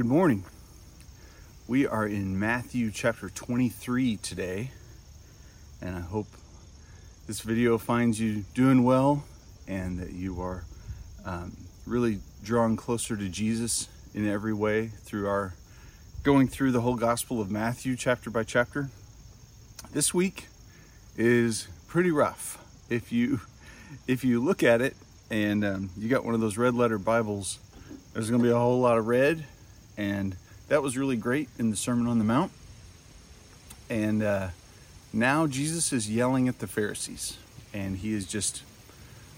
Good morning. We are in Matthew chapter 23 today, and I hope this video finds you doing well and that you are um, really drawing closer to Jesus in every way through our going through the whole Gospel of Matthew chapter by chapter. This week is pretty rough. If you if you look at it and um, you got one of those red letter Bibles, there's going to be a whole lot of red and that was really great in the Sermon on the Mount. And uh, now Jesus is yelling at the Pharisees, and he is just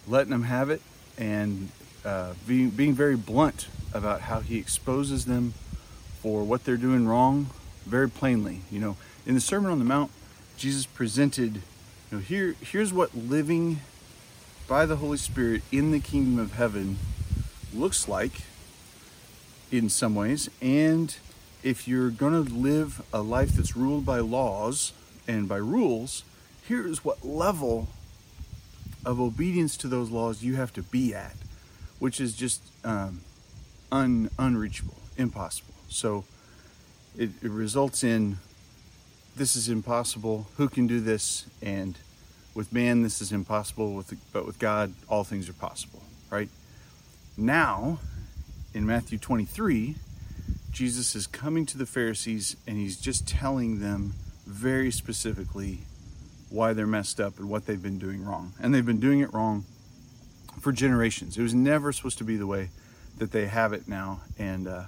letting them have it and uh, being, being very blunt about how he exposes them for what they're doing wrong very plainly. You know, in the Sermon on the Mount, Jesus presented, you know, here, here's what living by the Holy Spirit in the kingdom of heaven looks like in some ways. And if you're going to live a life that's ruled by laws and by rules, here's what level of obedience to those laws you have to be at, which is just um, un, unreachable, impossible. So it, it results in this is impossible. Who can do this? And with man, this is impossible. With but with God, all things are possible. Right now, in Matthew 23, Jesus is coming to the Pharisees and he's just telling them very specifically why they're messed up and what they've been doing wrong. And they've been doing it wrong for generations. It was never supposed to be the way that they have it now. And, uh,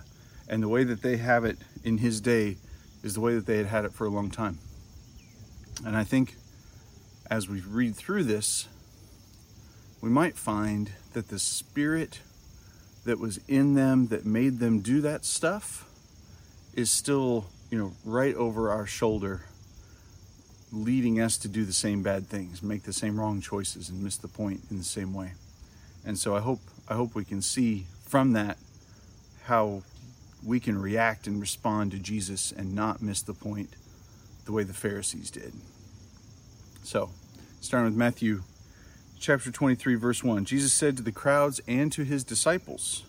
and the way that they have it in his day is the way that they had had it for a long time. And I think as we read through this, we might find that the Spirit that was in them that made them do that stuff is still, you know, right over our shoulder, leading us to do the same bad things, make the same wrong choices, and miss the point in the same way. And so I hope I hope we can see from that how we can react and respond to Jesus and not miss the point the way the Pharisees did. So, starting with Matthew chapter 23, verse 1, Jesus said to the crowds and to his disciples,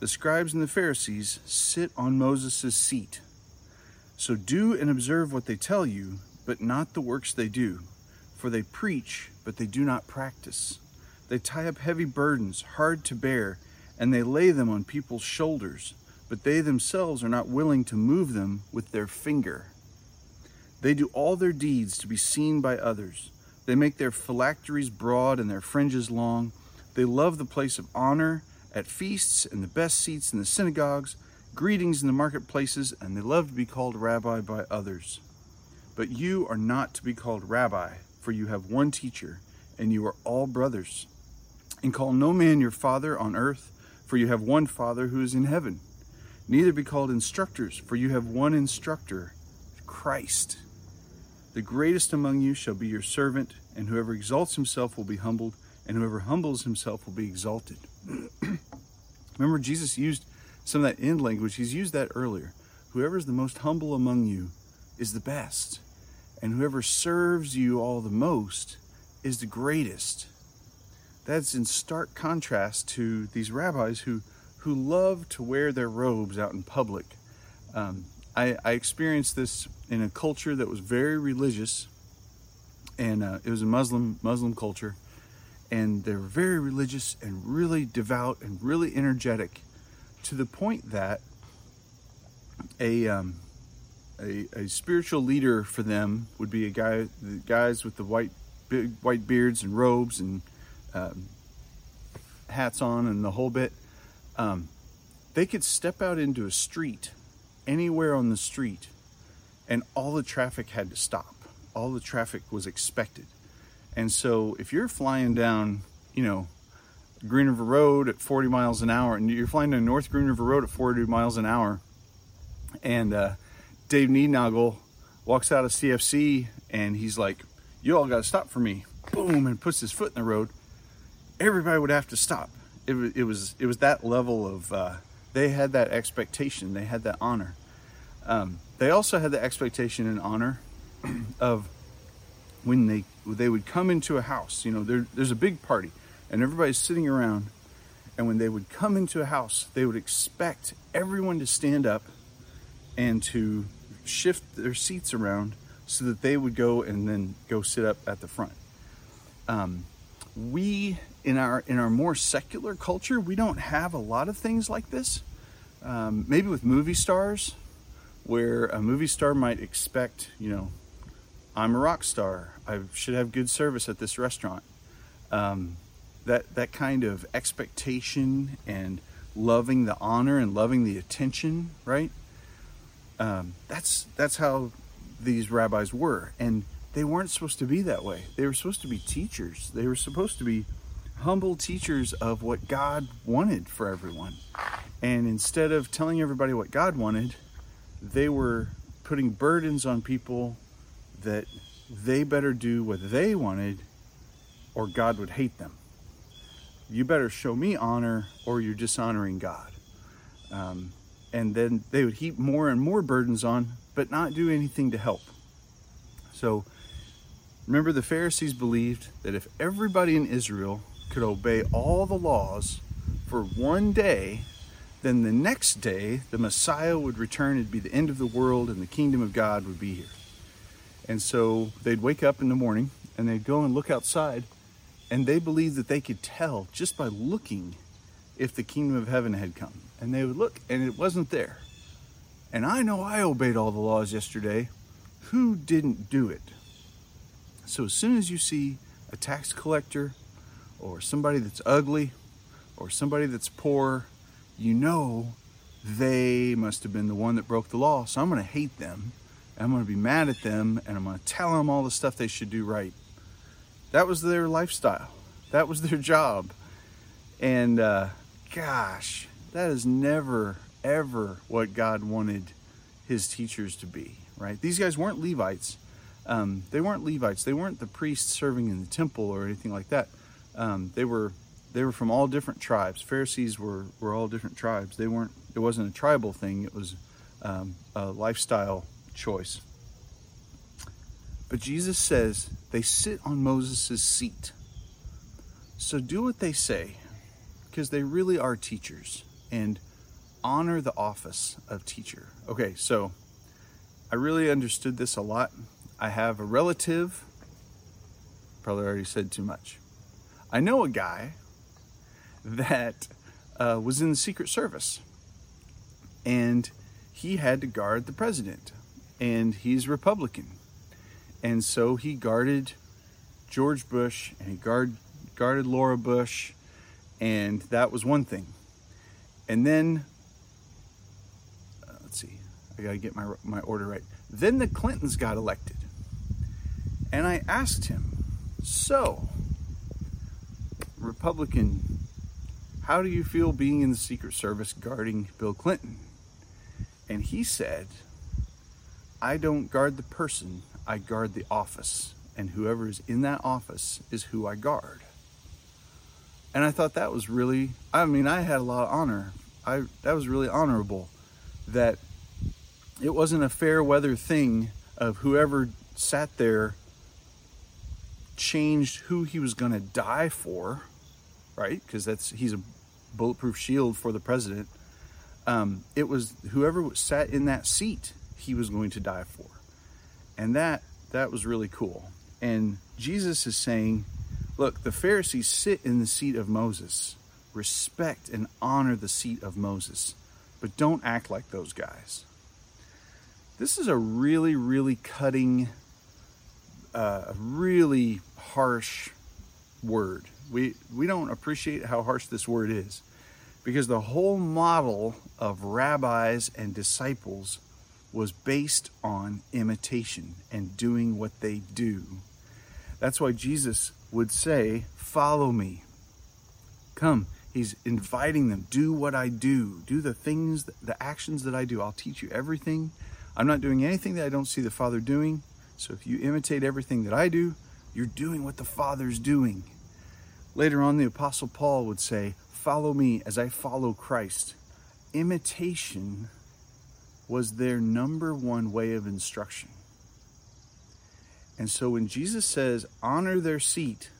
The scribes and the Pharisees sit on Moses' seat. So do and observe what they tell you, but not the works they do. For they preach, but they do not practice. They tie up heavy burdens, hard to bear, and they lay them on people's shoulders, but they themselves are not willing to move them with their finger. They do all their deeds to be seen by others. They make their phylacteries broad and their fringes long. They love the place of honor at feasts and the best seats in the synagogues, greetings in the marketplaces, and they love to be called rabbi by others. But you are not to be called rabbi, for you have one teacher, and you are all brothers. And call no man your father on earth, for you have one Father who is in heaven. Neither be called instructors, for you have one instructor, Christ. The greatest among you shall be your servant, and whoever exalts himself will be humbled, and whoever humbles himself will be exalted. Remember, Jesus used some of that end language, he's used that earlier. Whoever is the most humble among you is the best, and whoever serves you all the most is the greatest. That's in stark contrast to these rabbis who, who love to wear their robes out in public. Um, I, I experienced this in a culture that was very religious, and uh, it was a Muslim Muslim culture, and they were very religious and really devout and really energetic, to the point that a um, a, a spiritual leader for them would be a guy, the guys with the white big white beards and robes and um, hats on and the whole bit. Um, they could step out into a street anywhere on the street and all the traffic had to stop. All the traffic was expected. And so if you're flying down, you know, Green River Road at 40 miles an hour, and you're flying down North Green River Road at 40 miles an hour, and uh, Dave Neednagel walks out of CFC and he's like, You all got to stop for me. Boom, and puts his foot in the road. Everybody would have to stop. It, it was it was that level of uh, they had that expectation, they had that honor. Um, they also had the expectation and honor of when they they would come into a house. You know, there, there's a big party, and everybody's sitting around, And when they would come into a house, they would expect everyone to stand up and to shift their seats around so that they would go and then go sit up at the front. Um, we in our in our more secular culture, we don't have a lot of things like this. Um, maybe with movie stars, where a movie star might expect, you know, I'm a rock star. I should have good service at this restaurant. Um, that that kind of expectation and loving the honor and loving the attention, right? Um, that's that's how these rabbis were, and they weren't supposed to be that way. They were supposed to be teachers. They were supposed to be humble teachers of what God wanted for everyone. And instead of telling everybody what God wanted, they were putting burdens on people that they better do what they wanted or God would hate them. You better show me honor or you're dishonoring God. Um, and then they would heap more and more burdens on, but not do anything to help. So remember, the Pharisees believed that if everybody in Israel could obey all the laws for one day, then the next day the Messiah would return. It'd be the end of the world and the kingdom of God would be here. And so they'd wake up in the morning and they'd go and look outside, and they believed that they could tell just by looking if the kingdom of heaven had come. And they would look, and it wasn't there. And I know I obeyed all the laws yesterday. Who didn't do it? So as soon as you see a tax collector or somebody that's ugly or somebody that's poor, you know they must have been the one that broke the law. So I'm going to hate them. I'm going to be mad at them and I'm going to tell them all the stuff they should do right. That was their lifestyle. That was their job. And uh, gosh, that is never, ever what God wanted his teachers to be, right? These guys weren't Levites. Um, they weren't Levites. They weren't the priests serving in the temple or anything like that. Um, they were they were from all different tribes. Pharisees were were all different tribes. They weren't. It wasn't a tribal thing. It was um, a lifestyle choice. But Jesus says they sit on Moses' seat. So do what they say, because they really are teachers and honor the office of teacher. Okay, so I really understood this a lot. I have a relative, probably already said too much. I know a guy that uh, was in the Secret Service and he had to guard the president, and he's Republican. And so he guarded George Bush and he guard, guarded Laura Bush, and that was one thing. And then, uh, let's see, I got to get my, my order right. Then the Clintons got elected. And I asked him, So, Republican, how do you feel being in the Secret Service guarding Bill Clinton? And he said, I don't guard the person, I guard the office. And whoever is in that office is who I guard. And I thought that was really, I mean, I had a lot of honor. I, that was really honorable that it wasn't a fair weather thing of whoever sat there changed who he was going to die for, right? Because that's he's a bulletproof shield for the president. Um, it was whoever sat in that seat he was going to die for, and that that was really cool. And Jesus is saying, look, the Pharisees sit in the seat of Moses, respect and honor the seat of Moses, but don't act like those guys. This is a really, really cutting uh, really harsh word. We we don't appreciate how harsh this word is because the whole model of rabbis and disciples was based on imitation and doing what they do. That's why Jesus would say, "Follow me." Come, he's inviting them, "Do what I do. Do the things, the actions that I do. I'll teach you everything. I'm not doing anything that I don't see the Father doing." So if you imitate everything that I do, you're doing what the Father's doing. Later on, the Apostle Paul would say, Follow me as I follow Christ. Imitation was their number one way of instruction. And so when Jesus says, honor their seat,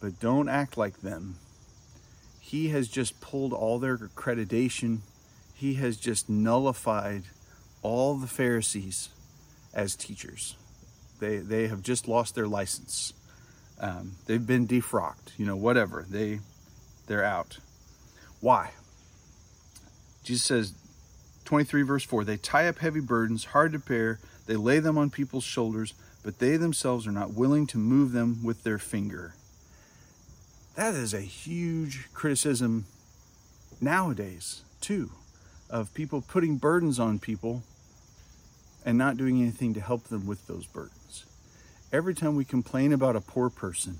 but don't act like them, he has just pulled all their accreditation. He has just nullified all the Pharisees as teachers. They, they have just lost their license. Um, they've been defrocked, you know, whatever. They, they're out. Why? Jesus says, 23 verse 4 They tie up heavy burdens, hard to bear, they lay them on people's shoulders, but they themselves are not willing to move them with their finger. That is a huge criticism nowadays, too, of people putting burdens on people and not doing anything to help them with those burdens. Every time we complain about a poor person,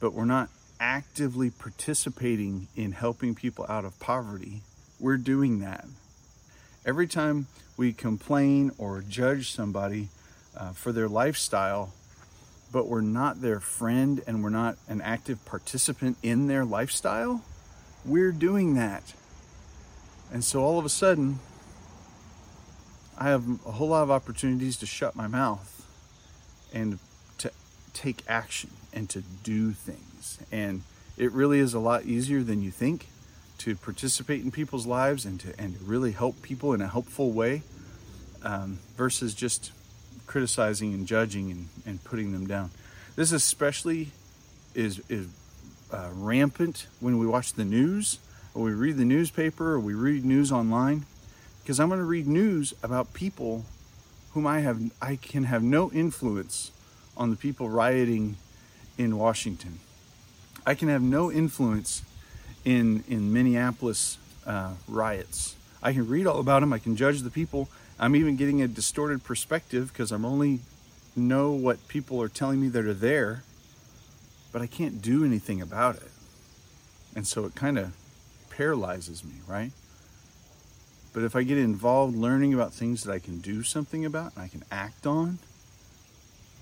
but we're not actively participating in helping people out of poverty, we're doing that. Every time we complain or judge somebody uh, for their lifestyle, but we're not their friend and we're not an active participant in their lifestyle, we're doing that. And so all of a sudden, I have a whole lot of opportunities to shut my mouth and to take action and to do things. And it really is a lot easier than you think to participate in people's lives and to and really help people in a helpful way um, versus just criticizing and judging and, and putting them down. This especially is is uh, rampant when we watch the news or we read the newspaper or we read news online because I'm going to read news about people whom I have I can have no influence on the people rioting in Washington. I can have no influence in in Minneapolis uh, riots. I can read all about them. I can judge the people. I'm even getting a distorted perspective because I'm only know what people are telling me that are there, but I can't do anything about it. And so it kind of paralyzes me, right? But if I get involved learning about things that I can do something about and I can act on,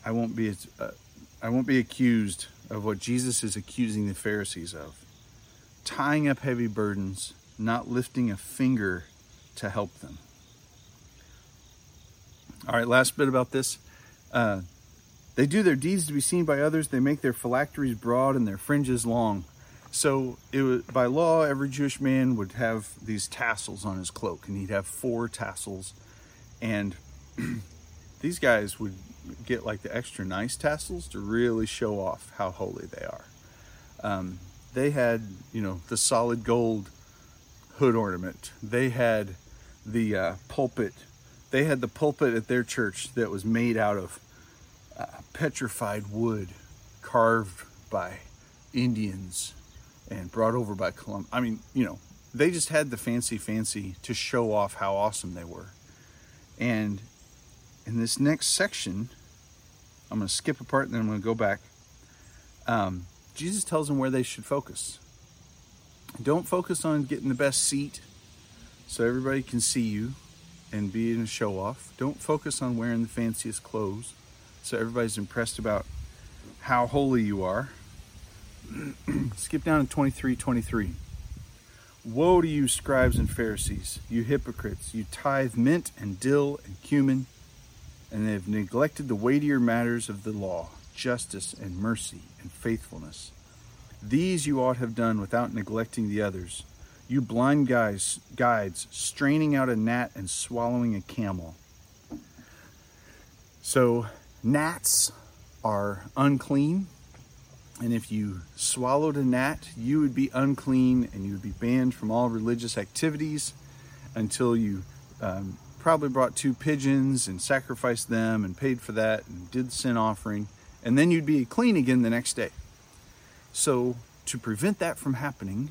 I won't be uh, I won't be accused of what Jesus is accusing the Pharisees of. Tying up heavy burdens, not lifting a finger to help them. All right, last bit about this. Uh, they do their deeds to be seen by others. They make their phylacteries broad and their fringes long. So it was, by law, every Jewish man would have these tassels on his cloak, and he'd have four tassels. And these guys would get like the extra nice tassels to really show off how holy they are. Um, they had, you know, the solid gold hood ornament. They had the uh, pulpit. They had the pulpit at their church that was made out of uh, petrified wood, carved by Indians and brought over by Columbus. I mean, you know, they just had the fancy fancy to show off how awesome they were. And in this next section, I'm going to skip a part and then I'm going to go back. Um, Jesus tells them where they should focus. Don't focus on getting the best seat so everybody can see you and be in a show off. Don't focus on wearing the fanciest clothes so everybody's impressed about how holy you are. Skip down to 23 23. Woe to you, scribes and Pharisees, you hypocrites! You tithe mint and dill and cumin, and have neglected the weightier matters of the law justice and mercy and faithfulness. These you ought have done without neglecting the others. You blind guys, guides, straining out a gnat and swallowing a camel. So, gnats are unclean and if you swallowed a gnat, you would be unclean and you would be banned from all religious activities until you um, probably brought two pigeons and sacrificed them and paid for that and did the sin offering. And then you'd be clean again the next day. So, to prevent that from happening,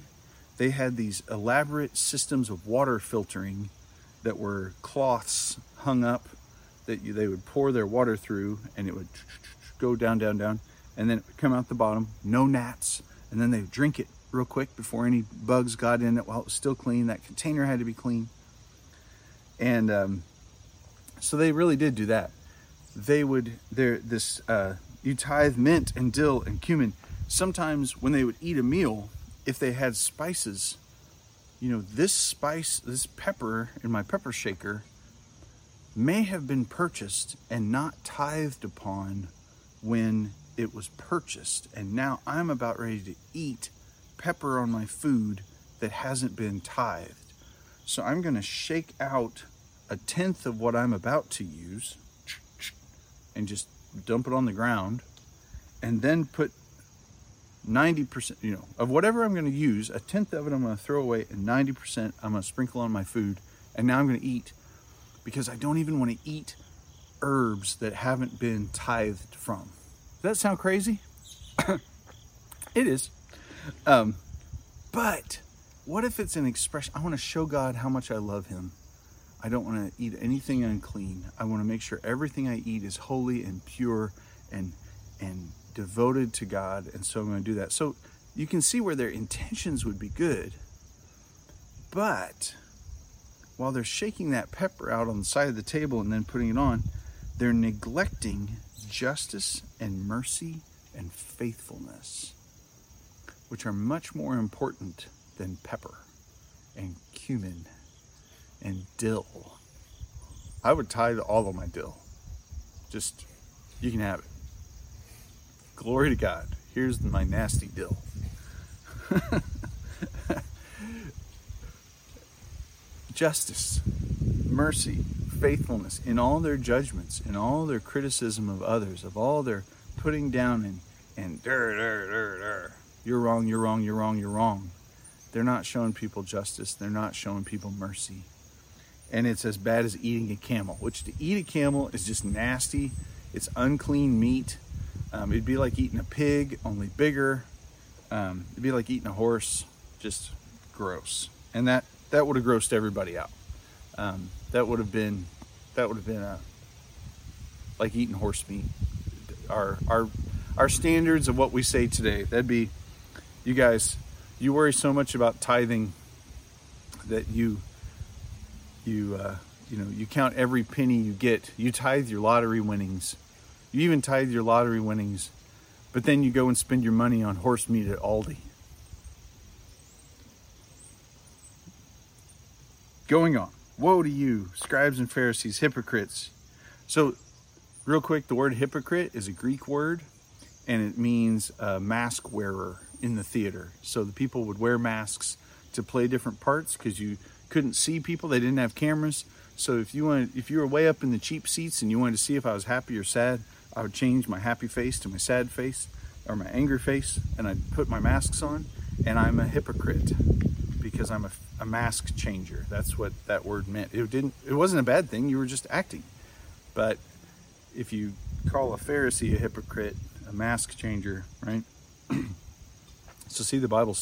they had these elaborate systems of water filtering that were cloths hung up that you, they would pour their water through and it would go down, down, down and then it would come out the bottom, no gnats, and then they would drink it real quick before any bugs got in it while it was still clean. That container had to be clean. And um, so they really did do that. They would, there, this, uh, you tithe mint and dill and cumin. Sometimes when they would eat a meal, if they had spices, you know, this spice, this pepper in my pepper shaker may have been purchased and not tithed upon when it was purchased. And now I'm about ready to eat pepper on my food that hasn't been tithed. So I'm going to shake out a tenth of what I'm about to use and just dump it on the ground and then put 90%, you know, of whatever I'm going to use, a tenth of it I'm going to throw away and 90% I'm going to sprinkle on my food. And now I'm going to eat because I don't even want to eat herbs that haven't been tithed from. Does that sound crazy? it is. Um, but what if it's an expression? I want to show God how much I love Him. I don't want to eat anything unclean. I want to make sure everything I eat is holy and pure and and devoted to God. And so I'm going to do that. So you can see where their intentions would be good. But while they're shaking that pepper out on the side of the table and then putting it on, they're neglecting justice and mercy and faithfulness, which are much more important than pepper and cumin and dill. I would tithe all of my dill. Just, you can have it. Glory to God. Here's my nasty dill. Justice, mercy, faithfulness in all their judgments, in all their criticism of others, of all their putting down and, and dur, dur, dur, dur. you're wrong, you're wrong, you're wrong, you're wrong. They're not showing people justice. They're not showing people mercy. And it's as bad as eating a camel, which to eat a camel is just nasty. It's unclean meat. Um, it'd be like eating a pig, only bigger. Um, it'd be like eating a horse, just gross. And that that would have grossed everybody out. Um, that would have been that would have been a like eating horse meat. Our our our standards of what we say today. That'd be you guys. You worry so much about tithing that you you uh, you know you count every penny you get. You tithe your lottery winnings you even tithe your lottery winnings, but then you go and spend your money on horse meat at Aldi. Going on. Woe to you, scribes and Pharisees, hypocrites. So, real quick, the word hypocrite is a Greek word and it means a mask wearer in the theater. So, the people would wear masks to play different parts because you couldn't see people, they didn't have cameras. So, if you wanted, if you were way up in the cheap seats and you wanted to see if I was happy or sad, I would change my happy face to my sad face or my angry face and I'd put my masks on and I'm a hypocrite because I'm a, a, mask changer. That's what that word meant. It didn't it wasn't a bad thing. You were just acting. But if you call a Pharisee a hypocrite, a mask changer, right? so see the Bible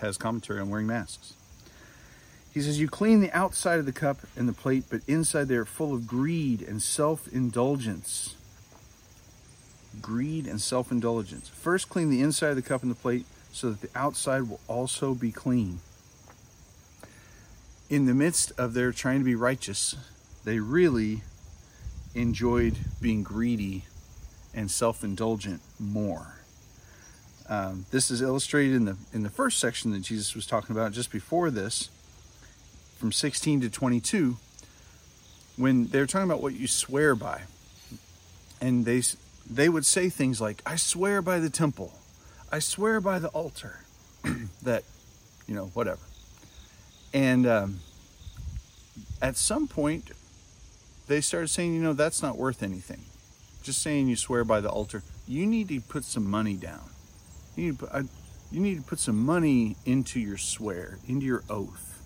has commentary on wearing masks. He says, You clean the outside of the cup and the plate, but inside they are full of greed and self indulgence greed, and self indulgence. First, clean the inside of the cup and the plate so that the outside will also be clean. In the midst of their trying to be righteous, they really enjoyed being greedy and self indulgent more. Um, this is illustrated in the in the first section that Jesus was talking about just before this, from 16 to 22, when they're talking about what you swear by, and they they would say things like, I swear by the temple, I swear by the altar, that, you know, whatever. And um, at some point, they started saying, you know, that's not worth anything. Just saying you swear by the altar, you need to put some money down. You need to put, you need to put some money into your swear, into your oath,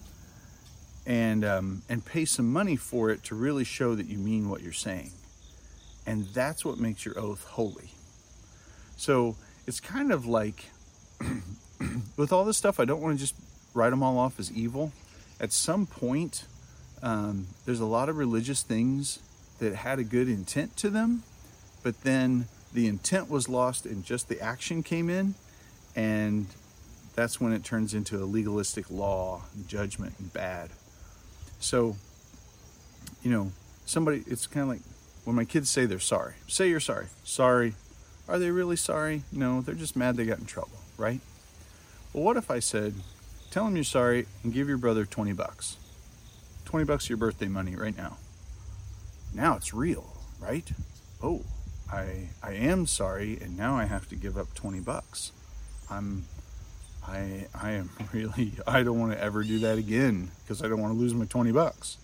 and um, and pay some money for it to really show that you mean what you're saying. And that's what makes your oath holy. So it's kind of like with all this stuff, I don't want to just write them all off as evil. At some point, um, there's a lot of religious things that had a good intent to them, but then the intent was lost and just the action came in. And that's when it turns into a legalistic law, judgment, and bad. So, you know, somebody, it's kind of like when my kids say they're sorry, say you're sorry. Sorry. Are they really sorry? No, they're just mad they got in trouble, right? Well, what if I said, tell him you're sorry and give your brother 20 bucks? 20 bucks of your birthday money right now. Now it's real, right? Oh, I I am sorry and now I have to give up 20 bucks. I'm I I am really I don't want to ever do that again because I don't want to lose my 20 bucks.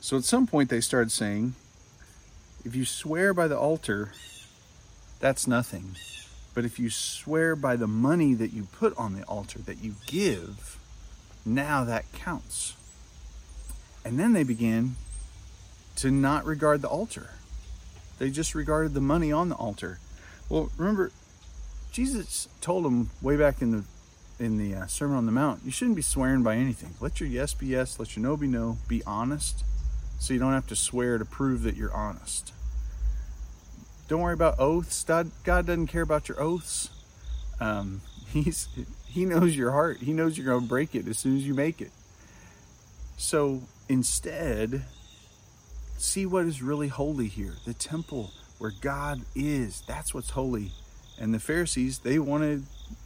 So at some point they started saying if you swear by the altar that's nothing. But if you swear by the money that you put on the altar that you give, now that counts. And then they began to not regard the altar. They just regarded the money on the altar. Well, remember Jesus told them way back in the in the uh, Sermon on the Mount, you shouldn't be swearing by anything. Let your yes be yes, let your no be no. Be honest, so you don't have to swear to prove that you're honest. Don't worry about oaths. God, God doesn't care about your oaths. Um, he's He knows your heart. He knows you're going to break it as soon as you make it. So instead, see what is really holy here. The temple where God is. That's what's holy. And the Pharisees, they wanted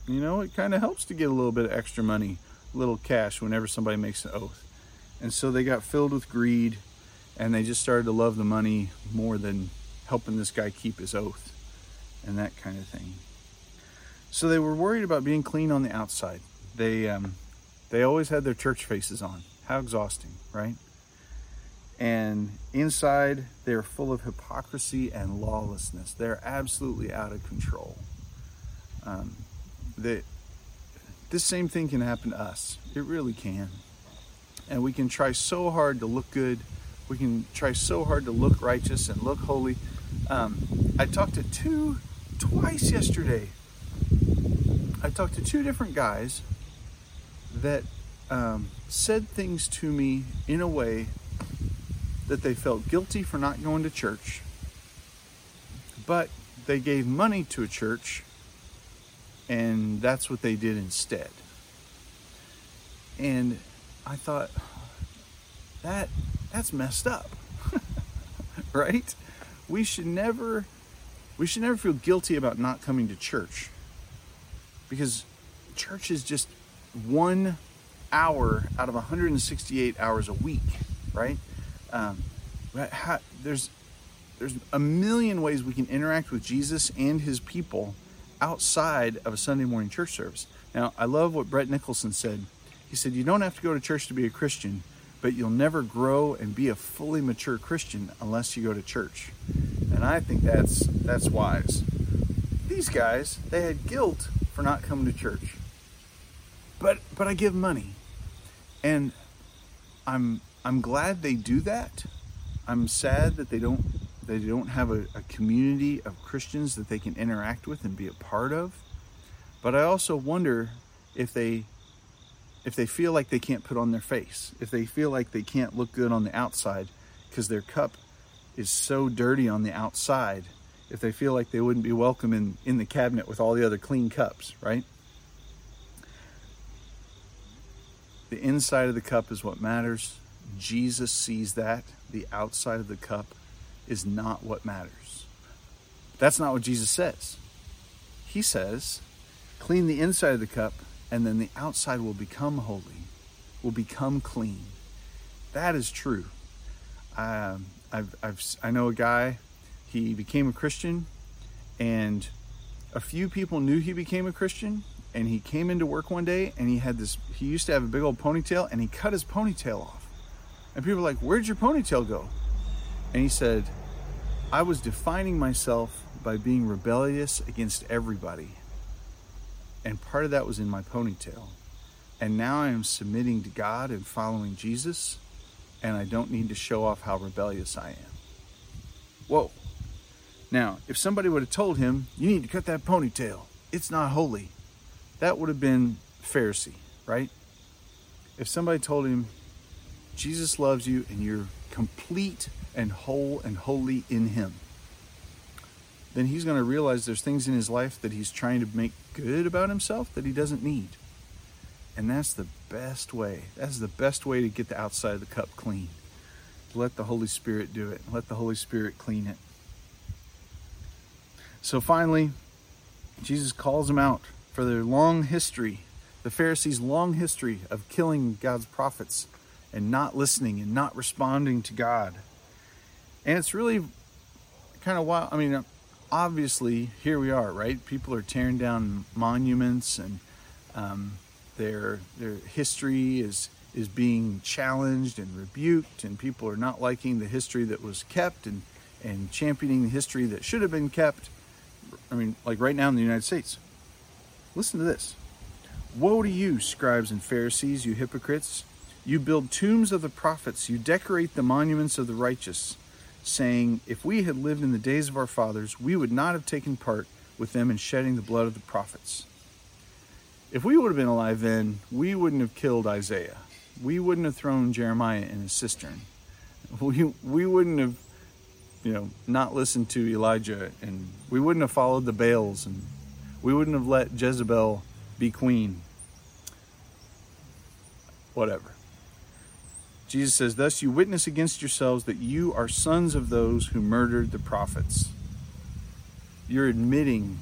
you know, it kind of helps to get a little bit of extra money, a little cash whenever somebody makes an oath. And so they got filled with greed and they just started to love the money more than helping this guy keep his oath and that kind of thing. So they were worried about being clean on the outside. They um, they always had their church faces on. How exhausting, right? And inside, they're full of hypocrisy and lawlessness. They're absolutely out of control. Um, that this same thing can happen to us. It really can. And we can try so hard to look good. We can try so hard to look righteous and look holy. Um, I talked to two, twice yesterday. I talked to two different guys that um, said things to me in a way that they felt guilty for not going to church, but they gave money to a church and that's what they did instead. And I thought that that's messed up. right? We should never we should never feel guilty about not coming to church. Because church is just one hour out of 168 hours a week, right? Um, there's there's a million ways we can interact with Jesus and his people outside of a Sunday morning church service. Now, I love what Brett Nicholson said. He said, You don't have to go to church to be a Christian, but you'll never grow and be a fully mature Christian unless you go to church. And I think that's that's wise. These guys, they had guilt for not coming to church. But but I give money. And I'm I'm glad they do that. I'm sad that they don't they don't have a, a community of Christians that they can interact with and be a part of. But I also wonder if they if they feel like they can't put on their face, if they feel like they can't look good on the outside because their cup is so dirty on the outside, if they feel like they wouldn't be welcome in, in the cabinet with all the other clean cups, right? The inside of the cup is what matters. Jesus sees that. The outside of the cup is not what matters. That's not what Jesus says. He says, clean the inside of the cup, and then the outside will become holy, will become clean. That is true. Um, I've, I've, I know a guy, he became a Christian, and a few people knew he became a Christian, and he came into work one day and he had this, he used to have a big old ponytail, and he cut his ponytail off. And people were like, Where'd your ponytail go? And he said, I was defining myself by being rebellious against everybody. And part of that was in my ponytail. And now I am submitting to God and following Jesus, and I don't need to show off how rebellious I am. Whoa. Now, if somebody would have told him, you need to cut that ponytail, it's not holy, that would have been Pharisee, right? If somebody told him, Jesus loves you and you're complete and whole and holy in Him, then he's going to realize there's things in his life that he's trying to make good about himself that he doesn't need. And that's the best way. That's the best way to get the outside of the cup clean. Let the Holy Spirit do it. Let the Holy Spirit clean it. So finally, Jesus calls them out for their long history, the Pharisees' long history of killing God's prophets and not listening and not responding to God. And it's really kind of wild. I mean, obviously, here we are, right? People are tearing down monuments and Um, their their history is is being challenged and rebuked, and people are not liking the history that was kept and and championing the history that should have been kept. I mean, like right now in the United States. Listen to this. Woe to you, scribes and Pharisees, you hypocrites! You build tombs of the prophets, you decorate the monuments of the righteous, saying, If we had lived in the days of our fathers, we would not have taken part with them in shedding the blood of the prophets. If we would have been alive then, we wouldn't have killed Isaiah. We wouldn't have thrown Jeremiah in a cistern. We, we wouldn't have, you know, not listened to Elijah, and we wouldn't have followed the Baals, and we wouldn't have let Jezebel be queen. Whatever. Jesus says, Thus you witness against yourselves that you are sons of those who murdered the prophets. You're admitting,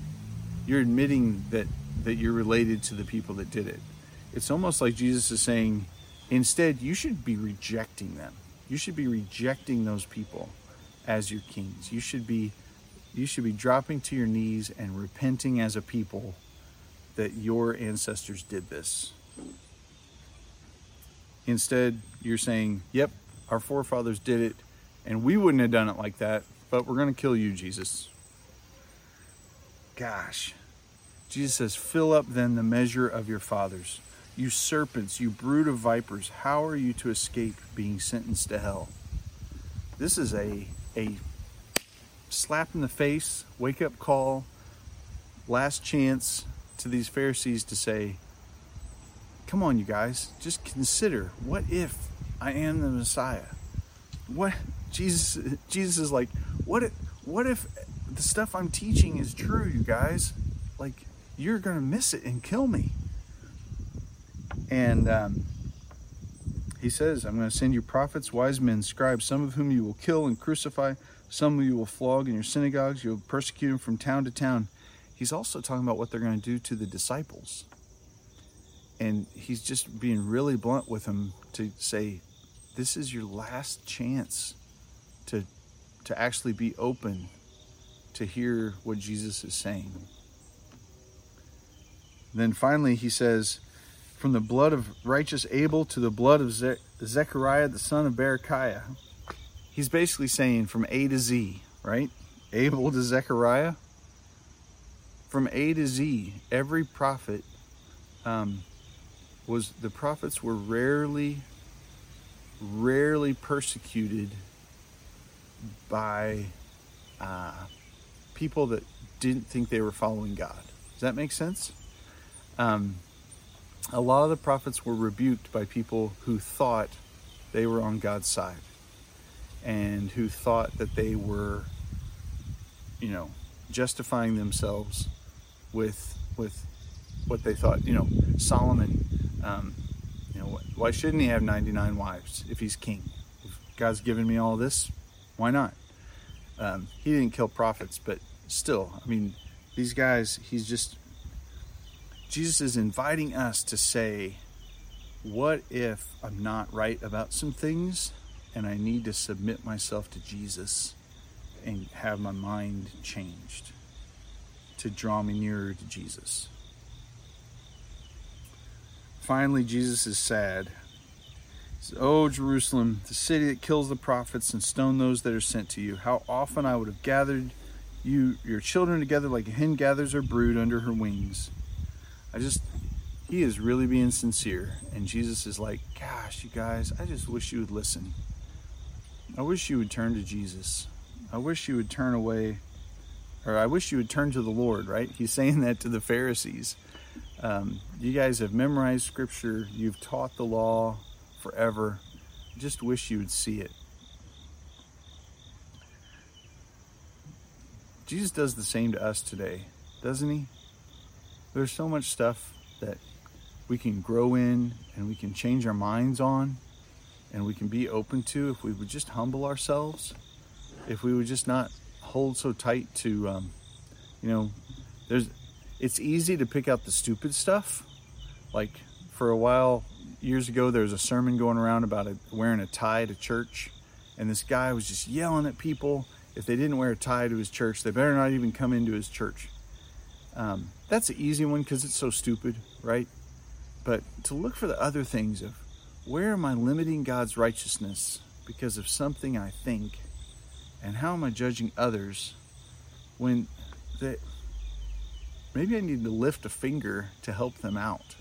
you're admitting that, that you're related to the people that did it. It's almost like Jesus is saying, instead, you should be rejecting them. You should be rejecting those people as your kings. You should be you should be dropping to your knees and repenting as a people that your ancestors did this. Instead, you're saying, Yep, our forefathers did it, and we wouldn't have done it like that, but we're going to kill you, Jesus. Gosh. Jesus says, Fill up then the measure of your fathers. You serpents, you brood of vipers, how are you to escape being sentenced to hell? This is a, a slap in the face, wake up call, last chance to these Pharisees to say, Come on, you guys, just consider what if I am the Messiah? What Jesus Jesus is like, what if what if the stuff I'm teaching is true, you guys? Like you're gonna miss it and kill me. And um, he says, I'm going to send you prophets, wise men, scribes, some of whom you will kill and crucify, some of you will flog in your synagogues, you'll persecute them from town to town. He's also talking about what they're going to do to the disciples. And he's just being really blunt with them to say, this is your last chance to, to actually be open to hear what Jesus is saying. Then finally, he says, From the blood of righteous Abel to the blood of Ze- Zechariah, the son of Berechiah. He's basically saying from A to Z, right? Abel to Zechariah. From A to Z, every prophet um, was, the prophets were rarely, rarely persecuted by uh, people that didn't think they were following God. Does that make sense? Um, a lot of the prophets were rebuked by people who thought they were on God's side and who thought that they were, you know, justifying themselves with with what they thought. You know, Solomon. Um, you know, why shouldn't he have 99 wives if he's king? If God's given me all this, why not? Um, he didn't kill prophets, but still, I mean, these guys. He's just Jesus is inviting us to say, what if I'm not right about some things and I need to submit myself to Jesus and have my mind changed to draw me nearer to Jesus? Finally, Jesus is sad. He says, Oh, Jerusalem, the city that kills the prophets and stone those that are sent to you, how often I would have gathered you, your children together like a hen gathers her brood under her wings I just, he is really being sincere. And Jesus is like, gosh, you guys, I just wish you would listen. I wish you would turn to Jesus. I wish you would turn away, or I wish you would turn to the Lord, right? He's saying that to the Pharisees. Um, you guys have memorized scripture, you've taught the law forever. Just wish you would see it. Jesus does the same to us today, doesn't he? there's so much stuff that we can grow in and we can change our minds on and we can be open to if we would just humble ourselves if we would just not hold so tight to um, you know there's it's easy to pick out the stupid stuff. Like for a while years ago there was a sermon going around about a, wearing a tie to church and this guy was just yelling at people. If they didn't wear a tie to his church they better not even come into his church. Um, that's an easy one because it's so stupid, right? But to look for the other things of where am I limiting God's righteousness because of something I think, and how am I judging others when that maybe I need to lift a finger to help them out,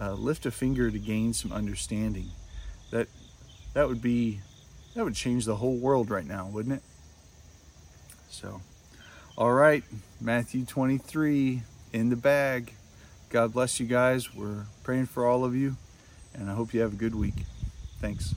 uh, lift a finger to gain some understanding. That that would be that would change the whole world right now, wouldn't it? So, all right, Matthew 23 in the bag. God bless you guys. We're praying for all of you, and I hope you have a good week. Thanks.